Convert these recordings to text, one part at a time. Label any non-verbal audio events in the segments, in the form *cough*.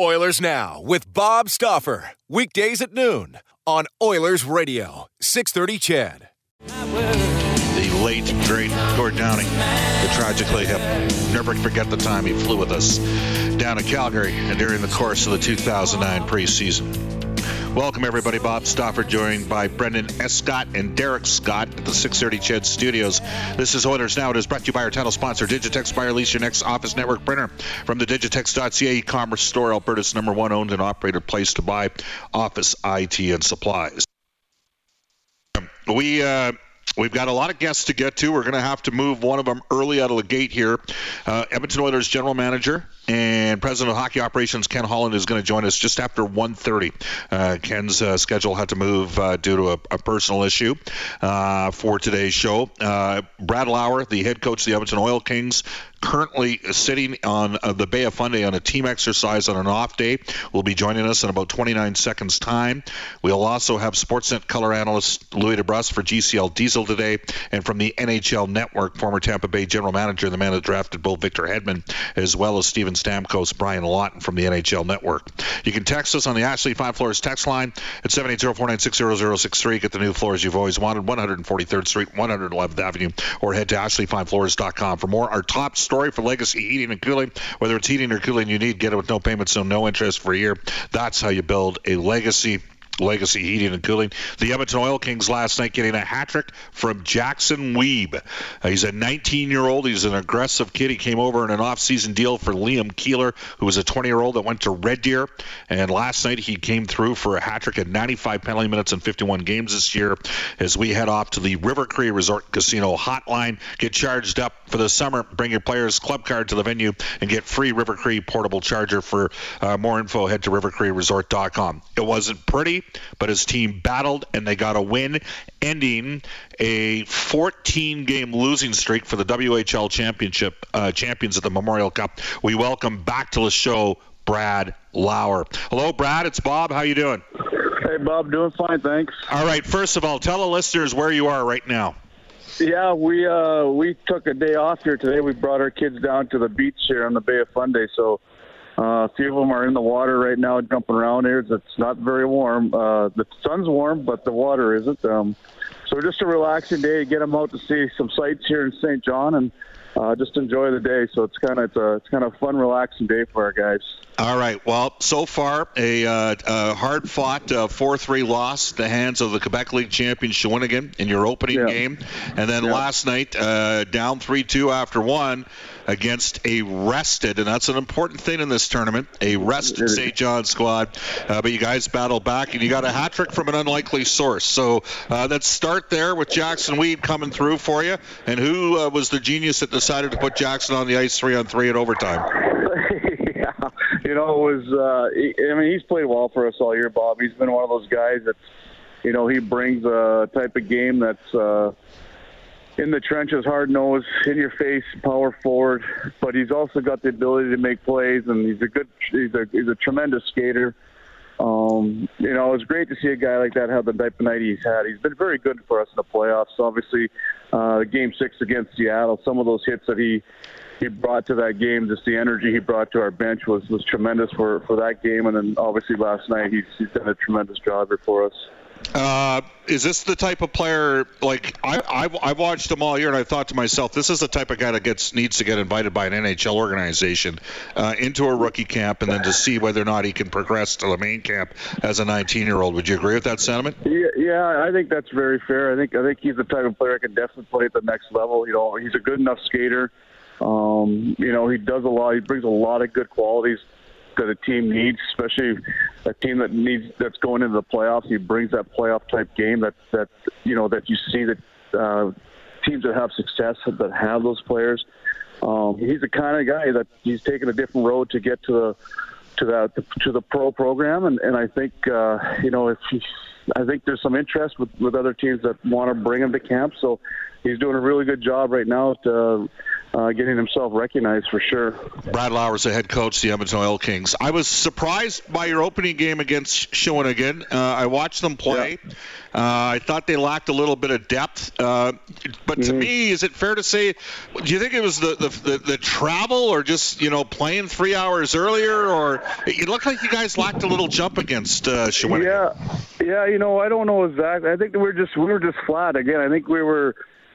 Oilers Now with Bob Stauffer. Weekdays at noon on Oilers Radio, 630 CHED. The late, great Gord Downie, who tragically have never forget the time he flew with us down to Calgary and during the course of the 2009 preseason. Welcome, everybody. Bob Stauffer joined by Brendan Escott and Derek Scott at the 630 CHED Studios. This is Oilers Now. It is brought to you by our title sponsor, Digitex. Buy or lease your next office network printer from the Digitex.ca e-commerce store, Alberta's number one owned and operated place to buy office IT and supplies. We uh, We've got a lot of guests to get to. We're going to have to move one of them early out of the gate here. Uh, Edmonton Oilers general manager and president of hockey operations Ken Holland is going to join us just after 1.30. Uh, Ken's uh, schedule had to move uh, due to a, a personal issue uh, for today's show. Uh, Brad Lauer, the head coach of the Edmonton Oil Kings, currently sitting on uh, the Bay of Fundy on a team exercise on an off day, will be joining us in about 29 seconds' time. We'll also have Sportsnet color analyst Louis DeBrusk for GCL Diesel today, and from the NHL Network, former Tampa Bay general manager, the man that drafted both Victor Hedman, as well as Steven Stamkos, Brian Lawton from the NHL Network. You can text us on the Ashley Fine Floors text line at 780-496-0063. Get the new floors you've always wanted, 143rd Street, 111th Avenue, or head to ashleyfinefloors.com for more. Our top story for Legacy Heating and Cooling. Whether it's heating or cooling you need, get it with no payments, so no interest for a year. That's how you build a legacy Legacy Heating and Cooling. The Edmonton Oil Kings last night getting a hat trick from Jackson Wiebe. Uh, he's a 19 year old. He's an aggressive kid. He came over in an off season deal for Liam Keeler, who was a 20 year old that went to Red Deer. And last night he came through for a hat trick at 95 penalty minutes in 51 games this year as we head off to the River Cree Resort Casino hotline. Get charged up for the summer. Bring your player's club card to the venue and get free River Cree portable charger. For uh, more info, head to rivercreeresort.com. It wasn't pretty but his team battled and they got a win, ending a 14 game losing streak for the WHL championship uh, champions at the Memorial Cup. We welcome back to the show Brad Lauer. Hello, Brad. It's Bob. How you doing? Hey, Bob. Doing fine, thanks. All right. First of all, tell the listeners where you are right now. Yeah, we uh, we took a day off here today. We brought our kids down to the beach here on the Bay of Fundy, so uh, a few of them are in the water right now, jumping around here. It's not very warm. Uh, the sun's warm, but the water isn't. Um, so just a relaxing day. Get them out to see some sights here in St. John and uh, just enjoy the day. So it's kind of it's, a, it's kind of fun, relaxing day for our guys. All right. Well, so far a, uh, a hard-fought uh, four-three loss at the hands of the Quebec League champion Shawinigan in your opening yeah. game, and then yeah. last night uh, down three-two after one against a rested, and that's an important thing in this tournament, a rested St. John squad. Uh, but you guys battled back, and you got a hat trick from an unlikely source. So uh, let's start there with Jackson Wiebe coming through for you. And who uh, was the genius that decided to put Jackson on the ice three on three at overtime? *laughs* yeah, you know, it was. Uh, I mean, he's played well for us all year, Bob. He's been one of those guys that, you know, he brings a type of game that's. In the trenches, hard nosed, in your face, power forward. But he's also got the ability to make plays, and he's a good, he's a he's a tremendous skater. Um, you know, it's great to see a guy like that have the type of night he's had. He's been very good for us in the playoffs. Obviously, uh, Game Six against Seattle, some of those hits that he he brought to that game, just the energy he brought to our bench was was tremendous for for that game. And then obviously last night, he's he's done a tremendous job for us. Uh, is this the type of player like I, I've, I've watched him all year and I thought to myself this is the type of guy that gets needs to get invited by an NHL organization uh, into a rookie camp and then to see whether or not he can progress to the main camp as a 19 year old. Would you agree with that sentiment? Yeah, yeah, I think that's very fair. I think I think he's the type of player that can definitely play at the next level. You know, he's a good enough skater. Um, you know, he does a lot. He brings a lot of good qualities that a team needs, especially a team that needs that's going into the playoffs. He brings that playoff type game that that you know that you see that uh, teams that have success that have those players. Um, he's the kind of guy that he's taken a different road to get to the to that to the pro program, and and I think uh, you know if he, I think there's some interest with with other teams that want to bring him to camp. So he's doing a really good job right now to uh, getting himself recognized for sure. Brad Lauer's the head coach, the Edmonton Oil Kings. I was surprised by your opening game against Shawinigan. Uh, I watched them play. Yeah. Uh, I thought they lacked a little bit of depth. Uh, but mm-hmm. to me, is it fair to say? Do you think it was the, the, the the travel, or just you know playing three hours earlier, or it looked like you guys lacked a little jump against uh, Shawinigan? Yeah, yeah. You know, I don't know exactly. I think we were just we were just flat again. I think we were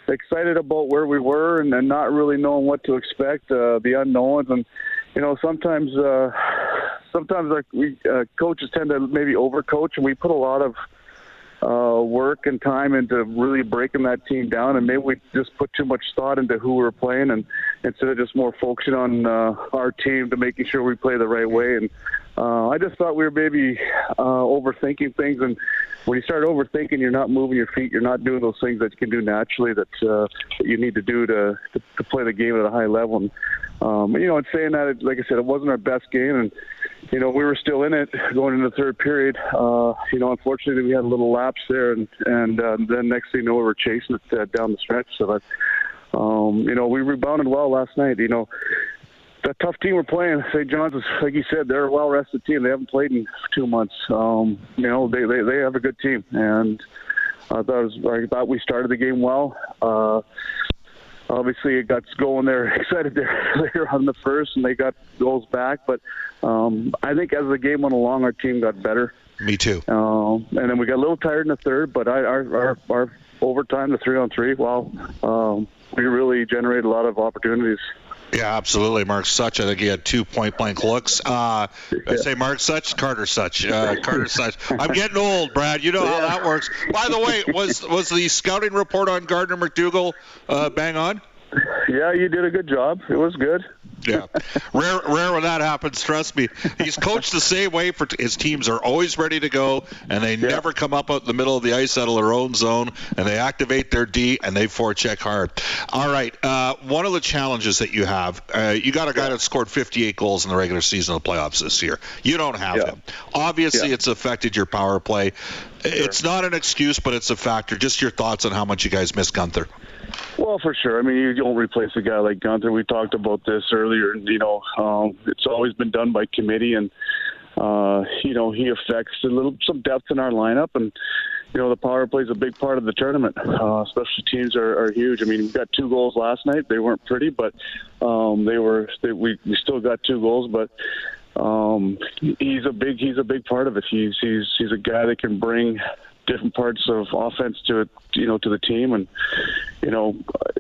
excited about where we were and, and not really knowing what to expect, uh, the unknowns, and you know sometimes uh, sometimes our we, uh, coaches tend to maybe overcoach, and we put a lot of uh, work and time into really breaking that team down, and maybe we just put too much thought into who we're playing, and instead of just more focusing on uh, our team to making sure we play the right way. And uh, I just thought we were maybe uh, overthinking things, and when you start overthinking, you're not moving your feet, you're not doing those things that you can do naturally that, uh, that you need to do to, to to play the game at a high level. And um, you know, in saying that, like I said, it wasn't our best game, and you know, we were still in it going into the third period. Uh, you know, unfortunately, we had a little lapse there, and and uh, then next thing you know, we were chasing it uh, down the stretch. So that, um, you know, we rebounded well last night. You know, that tough team we're playing, St. John's, is, like you said, they're a well-rested team. They haven't played in two months. Um, you know, they, they they have a good team, and I thought was, I thought we started the game well. Uh, obviously it got going there *laughs* excited there later on the first and they got goals back but um, I think as the game went along our team got better me too uh, and then we got a little tired in the third but I, our, our, our overtime the three on three well um, we really generated a lot of opportunities yeah, absolutely. Mark Souch, I think he had two point blank looks. Uh. I say Mark Souch, Carter Souch, uh, Carter Souch. I'm getting old, Brad. You know how that works. By the way, was was the scouting report on Gardiner MacDougall uh, bang on? Yeah, you did a good job. It was good. yeah, *laughs* rare, rare when that happens. Trust me. He's coached the same way for t- his teams are always ready to go, and they yeah. never come up out in the middle of the ice out of their own zone, and they activate their D and they forecheck hard. All right, uh, one of the challenges that you have, uh, you got a guy yeah. that scored 58 goals in the regular season of the playoffs this year. You don't have yeah. him. Obviously, it's affected your power play. Sure. It's not an excuse, but it's a factor. Just your thoughts on how much you guys miss Guenther. Well, for sure. I mean, you don't replace a guy like Guenther. We talked about this earlier. You know, um, it's always been done by committee, and uh, you know he affects a little some depth in our lineup, and you know the power play is a big part of the tournament. Uh, special teams are, are huge. I mean, we got two goals last night. They weren't pretty, but um, they were. They, we we still got two goals, but um, he's a big he's a big part of it. He's he's he's a guy that can bring different parts of offense to you know, to the team. And you know,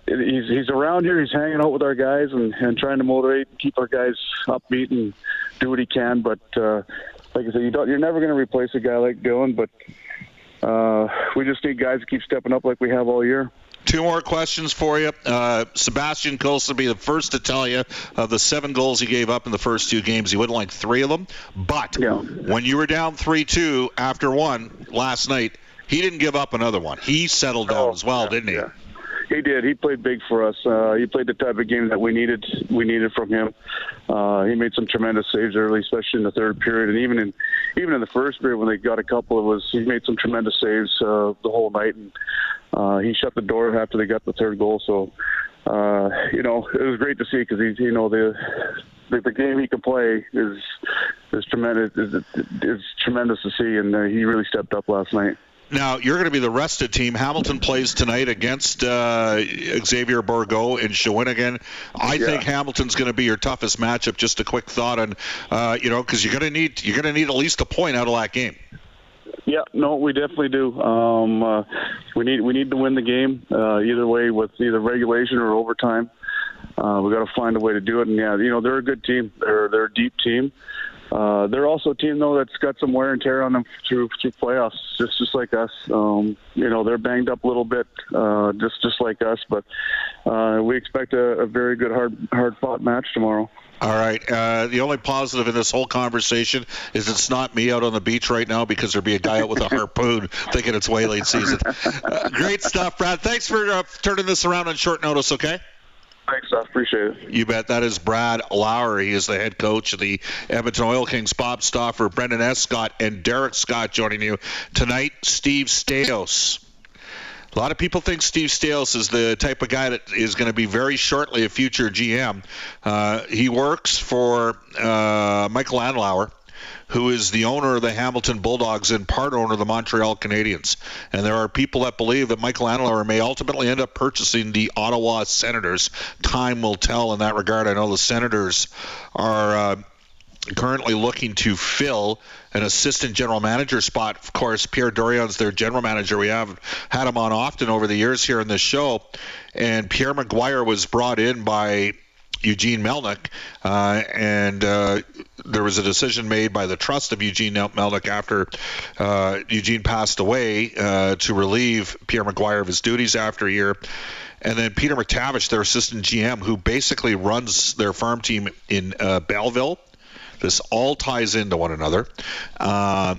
he's he's around here. He's hanging out with our guys and, and trying to motivate, keep our guys upbeat, and do what he can. But uh, like I said, you don't, you're never going to replace a guy like Dylan. But uh, we just need guys to keep stepping up like we have all year. Two more questions for you. Uh, Sebastian Cossa will be the first to tell you of the seven goals he gave up in the first two games. He wouldn't like three of them. But yeah. when you were down 3 2 after one last night, he didn't give up another one. He settled down oh, as well, yeah, didn't he? Yeah. He did. He played big for us. Uh, he played the type of game that we needed. We needed from him. Uh, he made some tremendous saves early, especially in the third period, and even in even in the first period when they got a couple, it was he made some tremendous saves uh, the whole night, and uh, he shut the door after they got the third goal. So, uh, you know, it was great to see because he's you know the the, the game he can play is is tremendous is, is tremendous to see, and uh, he really stepped up last night. Now you're going to be the rested team. Hamilton plays tonight against uh, Xavier Bourgault in Shawinigan. I yeah. think Hamilton's going to be your toughest matchup. Just a quick thought on, uh, you know, because you're going to need you're going to need at least a point out of that game. Yeah, no, we definitely do. Um, uh, we need we need to win the game uh, either way with either regulation or overtime. Uh, we got to find a way to do it. And yeah, you know they're a good team. They're they're a deep team. Uh, they're also a team though that's got some wear and tear on them through through playoffs, just just like us. Um, you know they're banged up a little bit, uh, just just like us. But uh, we expect a, a very good hard hard fought match tomorrow. All right. Uh, the only positive in this whole conversation is it's not me out on the beach right now because there'd be a guy out with a harpoon *laughs* thinking it's whaling season. Uh, great stuff, Brad. Thanks for uh, turning this around on short notice. Okay. Thanks, I appreciate it. You bet. That is Brad Lauer. He is the head coach of the Edmonton Oil Kings. Bob Stauffer, Brendan Escott, and Derek Scott joining you tonight. Steve Staios. A lot of people think Steve Staios is the type of guy that is going to be very shortly a future GM. Uh, he works for uh, Michael Andlauer, who is the owner of the Hamilton Bulldogs and part owner of the Montreal Canadiens. And there are people that believe that Michael Andlauer may ultimately end up purchasing the Ottawa Senators. Time will tell in that regard. I know the Senators are. Uh, currently looking to fill an assistant general manager spot. Of course, Pierre Dorion's their general manager. We have had him on often over the years here in this show. And Pierre McGuire was brought in by Eugene Melnyk, uh, and uh, there was a decision made by the trust of Eugene Melnyk after uh, Eugene passed away uh, to relieve Pierre McGuire of his duties after a year. And then Peter MacTavish, their assistant GM, who basically runs their farm team in uh, Belleville, this all ties into one another. Uh,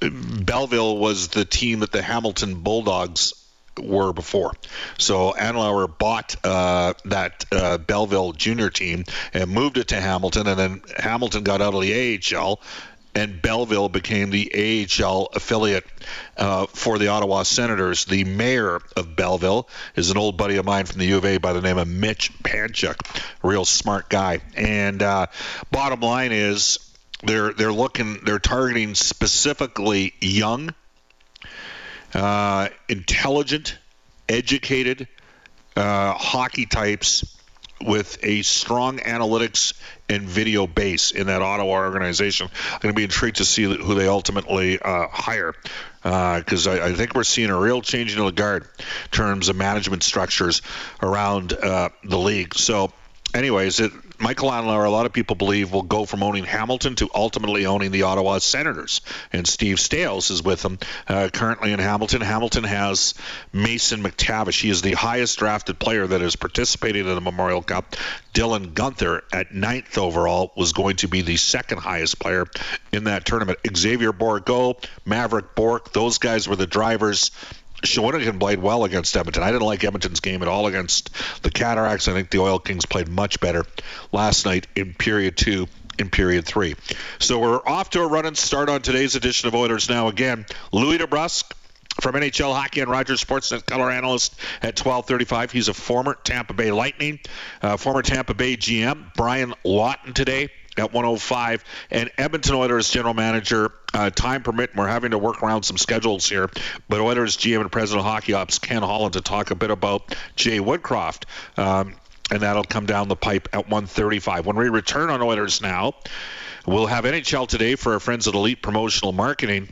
Belleville was the team that the Hamilton Bulldogs were before. So Andlauer bought uh, that uh, Belleville junior team and moved it to Hamilton, and then Hamilton got out of the AHL and Belleville became the AHL affiliate uh, for the Ottawa Senators. The mayor of Belleville is an old buddy of mine from the U of A by the name of Mitch Panciuk, real smart guy. And uh, bottom line is they're they're looking they're targeting specifically young, uh, intelligent, educated uh, hockey types with a strong analytics and video base in that Ottawa organization. I'm going to be intrigued to see who they ultimately uh, hire because uh, I, I, think we're seeing a real change in the guard in terms of management structures around uh, the league. So, anyways, it Michael Andlauer, a lot of people believe, will go from owning Hamilton to ultimately owning the Ottawa Senators. And Steve Staios is with them uh, currently in Hamilton. Hamilton has Mason McTavish. He is the highest drafted player that has participated in the Memorial Cup. Dylan Guenther, at ninth overall was going to be the second highest player in that tournament. Xavier Bourgault, Maverick Bourque, those guys were the drivers Shawinigan played well against Edmonton. I didn't like Edmonton's game at all against the Cataracts. I think the Oil Kings played much better last night in period two in period three. So we're off to a running start on today's edition of Oilers Now. Again, Louis DeBrusk from NHL Hockey and Rogers Sportsnet color analyst at 12:35. He's a former Tampa Bay Lightning, uh, former Tampa Bay GM. Brian Lawton today at 105. And Edmonton Oilers general manager, uh, time permit, we're having to work around some schedules here, but Oilers GM and president of Hockey Ops, Ken Holland, to talk a bit about Jay Woodcroft. Um, and that'll come down the pipe at 135. When we return on Oilers now, we'll have NHL today for our friends at Elite Promotional Marketing.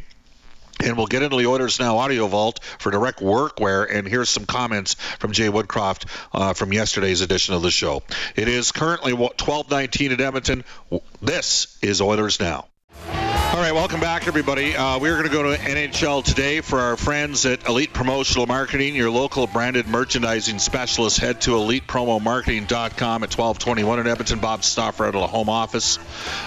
And we'll get into the Oilers Now Audio Vault for direct workwear. And here's some comments from Jay Woodcroft uh, from yesterday's edition of the show. It is currently 12:19 at Edmonton. This is Oilers Now. All right, welcome back, everybody. Uh, we're going to go to NHL today for our friends at Elite Promotional Marketing, your local branded merchandising specialist. Head to elitepromomarketing.com at 1221 in Edmonton. Bob Stauffer out of the home office.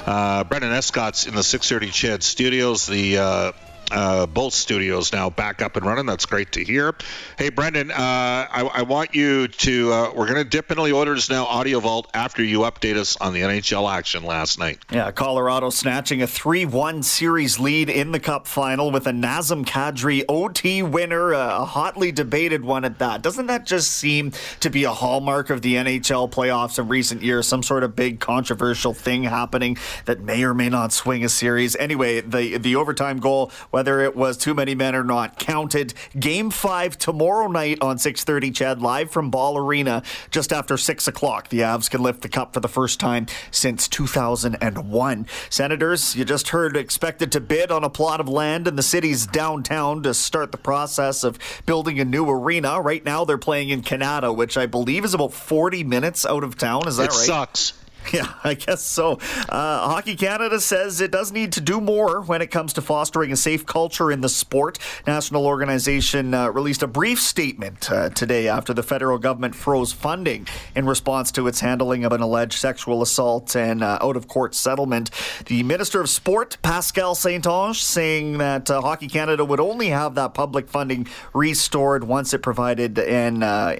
Uh, Brendan Escott's in the 630 CHED Studios. The uh, uh, both studios now back up and running. That's great to hear. Hey, Brendan, uh, I, I, want you to. Uh, we're going to dip into the Oilers Now Audio Vault after you update us on the NHL action last night. Yeah, Colorado snatching a 3 1 series lead in the Cup final with a Nazem Kadri OT winner, a hotly debated one at that. Doesn't that just seem to be a hallmark of the NHL playoffs in recent years? Some sort of big controversial thing happening that may or may not swing a series. Anyway, the, the overtime goal whether it was too many men or not, counted. Game five tomorrow night on 6:30. CHED live from Ball Arena just after six o'clock. The Avs can lift the cup for the first time since 2001. Senators, you just heard, expected to bid on a plot of land in the city's downtown to start the process of building a new arena. Right now, they're playing in Kanata, which I believe is about 40 minutes out of town. Is that it right? It sucks. *laughs* Yeah, I guess so. Uh, Hockey Canada says it does need to do more when it comes to fostering a safe culture in the sport. National organization uh, released a brief statement uh, today after the federal government froze funding in response to its handling of an alleged sexual assault and uh, out of court settlement. The Minister of Sport, Pascale St-Onge, saying that uh, Hockey Canada would only have that public funding restored once it provided an uh,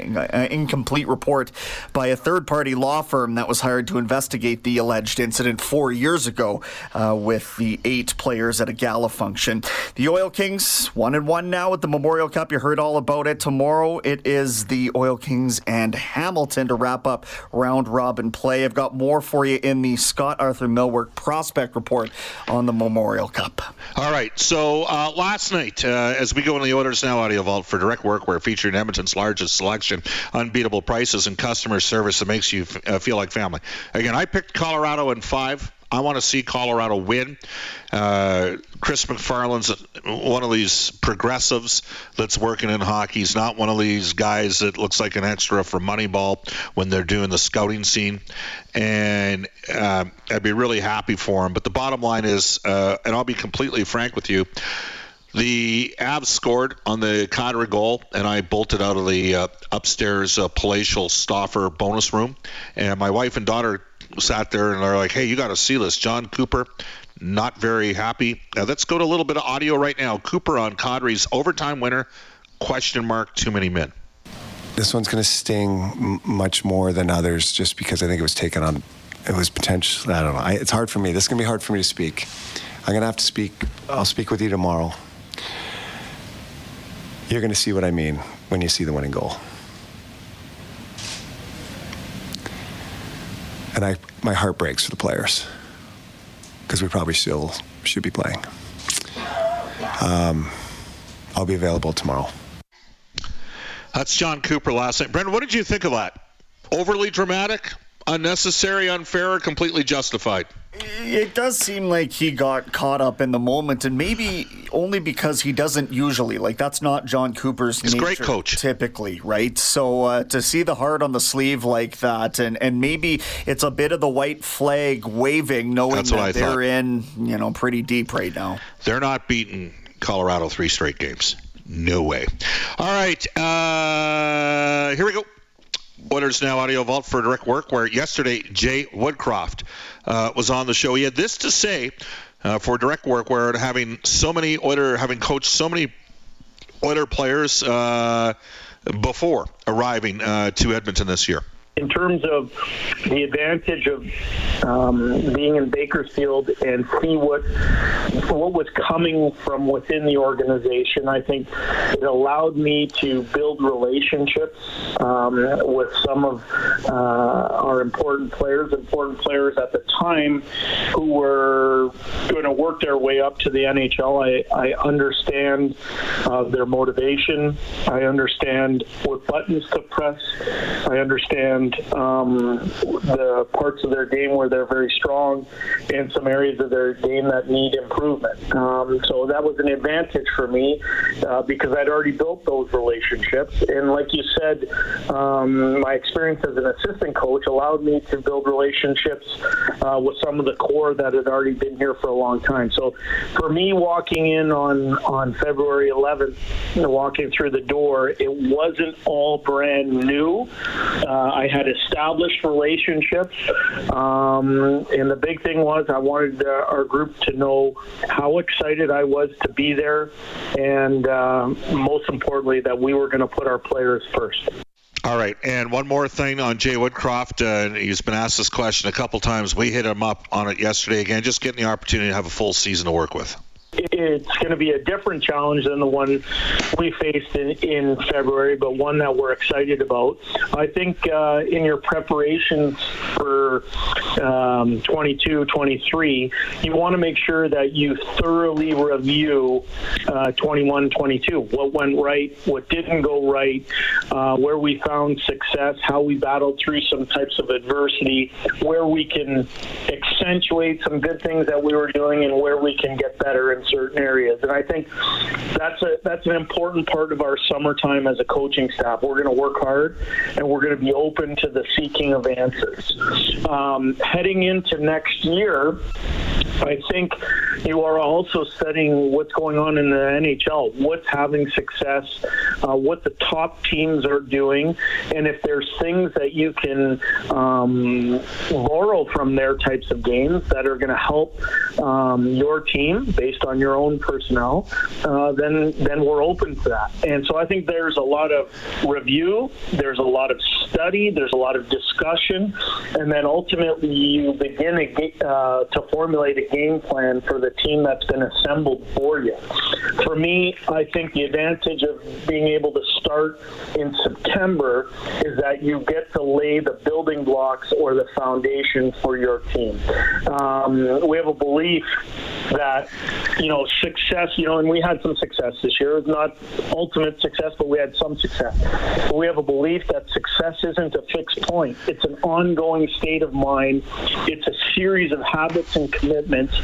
incomplete report by a third party law firm that was hired to investigate investigate the alleged incident four years ago uh, with the eight players at a gala function. The Oil Kings, one and one now at the Memorial Cup. You heard all about it. Tomorrow it is the Oil Kings and Hamilton to wrap up round robin play. I've got more for you in the Scott Arthur Millwork prospect report on the Memorial Cup. All right. So uh, last night, uh, as we go into the Oilers Now Audio Vault for direct work, we're featuring Edmonton's largest selection, unbeatable prices, and customer service that makes you f- uh, feel like family. Again, I picked Colorado in five. I want to see Colorado win. Uh, Chris MacFarland's one of these progressives that's working in hockey. He's not one of these guys that looks like an extra for Moneyball when they're doing the scouting scene. And uh, I'd be really happy for him. But the bottom line is, uh, and I'll be completely frank with you. The Avs scored on the Kadri goal, and I bolted out of the uh, upstairs uh, palatial Stauffer bonus room. And my wife and daughter sat there and they're like, "Hey, you got to see this, Jon Cooper." Not very happy. Now, let's go to a little bit of audio right now. Cooper on Kadri's overtime winner. Question mark. Too many men. This one's going to sting much more than others, just because I think it was taken on. It was potentially, I don't know. I, it's hard for me. This is going to be hard for me to speak. I'm going to have to speak. I'll speak with you tomorrow. You're going to see what I mean when you see the winning goal. And I, my heart breaks for the players because we probably still should be playing. Um, I'll be available tomorrow. That's Jon Cooper last night. Brendan, what did you think of that? Overly dramatic, unnecessary, unfair, or completely justified? It does seem like he got caught up in the moment, and maybe only because he doesn't usually. Like that's not Jon Cooper's He's nature, great coach, typically, right? So uh, to see the heart on the sleeve like that, and and maybe it's a bit of the white flag waving, knowing that I they're thought. in, you know, pretty deep right now. They're not beating Colorado three straight games. No way. All right, uh, here we go. Oilers Now Audio Vault for direct work, where yesterday Jay Woodcroft uh, was on the show. He had this to say uh, for direct work, where having so many Oiler, having coached so many Oiler players uh, before arriving uh, to Edmonton this year. In terms of the advantage of um, being in Bakersfield and see what what was coming from within the organization, I think it allowed me to build relationships um, with some of uh, our important players, important players at the time who were going to work their way up to the NHL. I, I understand uh, their motivation. I understand what buttons to press. I understand um, the parts of their game where they're very strong and some areas of their game that need improvement. Um, so that was an advantage for me uh, because I'd already built those relationships. And like you said, um, my experience as an assistant coach allowed me to build relationships uh, with some of the core that had already been here for a long time. So for me, walking in on, on February 11th, you know, walking through the door, it wasn't all brand new. Uh, I had established relationships. Um, and the big thing was I wanted uh, our group to know how excited I was to be there. And uh, most importantly, that we were going to put our players first. All right, and one more thing on Jay Woodcroft. Uh, he's been asked this question a couple times. We hit him up on it yesterday again, just getting the opportunity to have a full season to work with. It it's going to be a different challenge than the one we faced in, in February, but one that we're excited about. I think uh, in your preparations for um, 22, 23, you want to make sure that you thoroughly review uh, 21, 22. What went right, what didn't go right, uh, where we found success, how we battled through some types of adversity, where we can accentuate some good things that we were doing, and where we can get better in certain areas. And I think that's a that's an important part of our summertime as a coaching staff. We're going to work hard, and we're going to be open to the seeking of answers. Um, heading into next year, I think you are also studying what's going on in the NHL, what's having success, uh, what the top teams are doing, and if there's things that you can um, borrow from their types of games that are going to help um, your team based on your own personnel, uh, then then we're open to that. And so I think there's a lot of review, there's a lot of study, there's a lot of discussion, and then ultimately you begin a, uh, to formulate a game plan for the team that's been assembled for you. For me, I think the advantage of being able to start in September is that you get to lay the building blocks or the foundation for your team. Um, we have a belief that you know success. You know, and we had some success this year. It's not ultimate success, but we had some success. But we have a belief that success isn't a fixed point. It's an ongoing state of mind. It's a series of habits and commitments,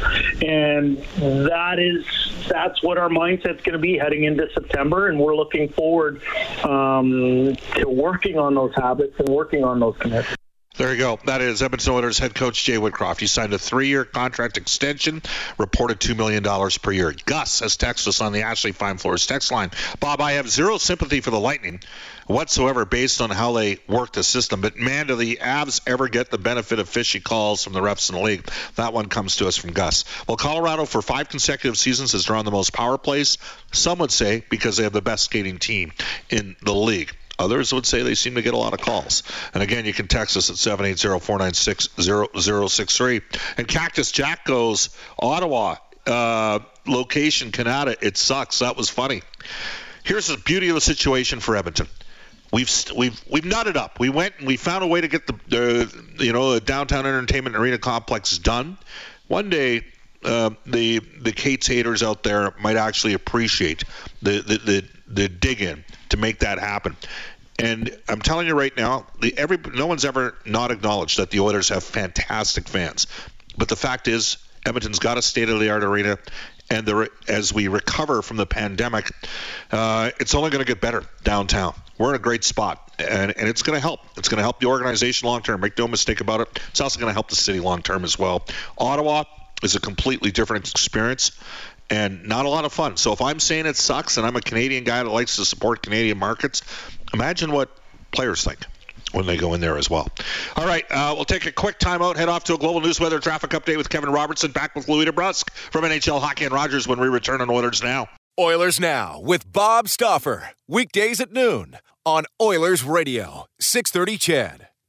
and that is that's what our mindset's going to be heading into September. And we're looking forward um, to working on those habits and working on those commitments. There you go. That is Edmonton Oilers head coach Jay Woodcroft. He signed a three-year contract extension, reported $2 million per year. Gus has texted us on the Ashley Fine Floors text line. Bob, I have zero sympathy for the Lightning whatsoever based on how they work the system. But man, do the Avs ever get the benefit of fishy calls from the refs in the league? That one comes to us from Gus. Well, Colorado for five consecutive seasons has drawn the most power plays. Some would say because they have the best skating team in the league. Others would say they seem to get a lot of calls. And again, you can text us at 780-496-0063. And Cactus Jack goes, Ottawa, uh, location Kanata. It sucks. That was funny. Here's the beauty of the situation for Edmonton. We've we've we've nutted up. We went and we found a way to get the, the you know the downtown entertainment arena complex done. One day uh, the the Katz haters out there might actually appreciate the the, the, the dig in to make that happen. And I'm telling you right now, the, every no one's ever not acknowledged that the Oilers have fantastic fans. But the fact is, Edmonton's got a state-of-the-art arena, and the, as we recover from the pandemic, uh, it's only going to get better downtown. We're in a great spot, and, and it's going to help. It's going to help the organization long term. Make no mistake about it. It's also going to help the city long term as well. Ottawa is a completely different experience and not a lot of fun. So if I'm saying it sucks and I'm a Canadian guy that likes to support Canadian markets, imagine what players think when they go in there as well. All right, uh, we'll take a quick timeout, head off to a global news weather traffic update with Kevin Robertson, back with Louis DeBrusk from NHL Hockey and Rogers when we return on Oilers Now. Oilers Now with Bob Stauffer, weekdays at noon on Oilers Radio, 630 CHED.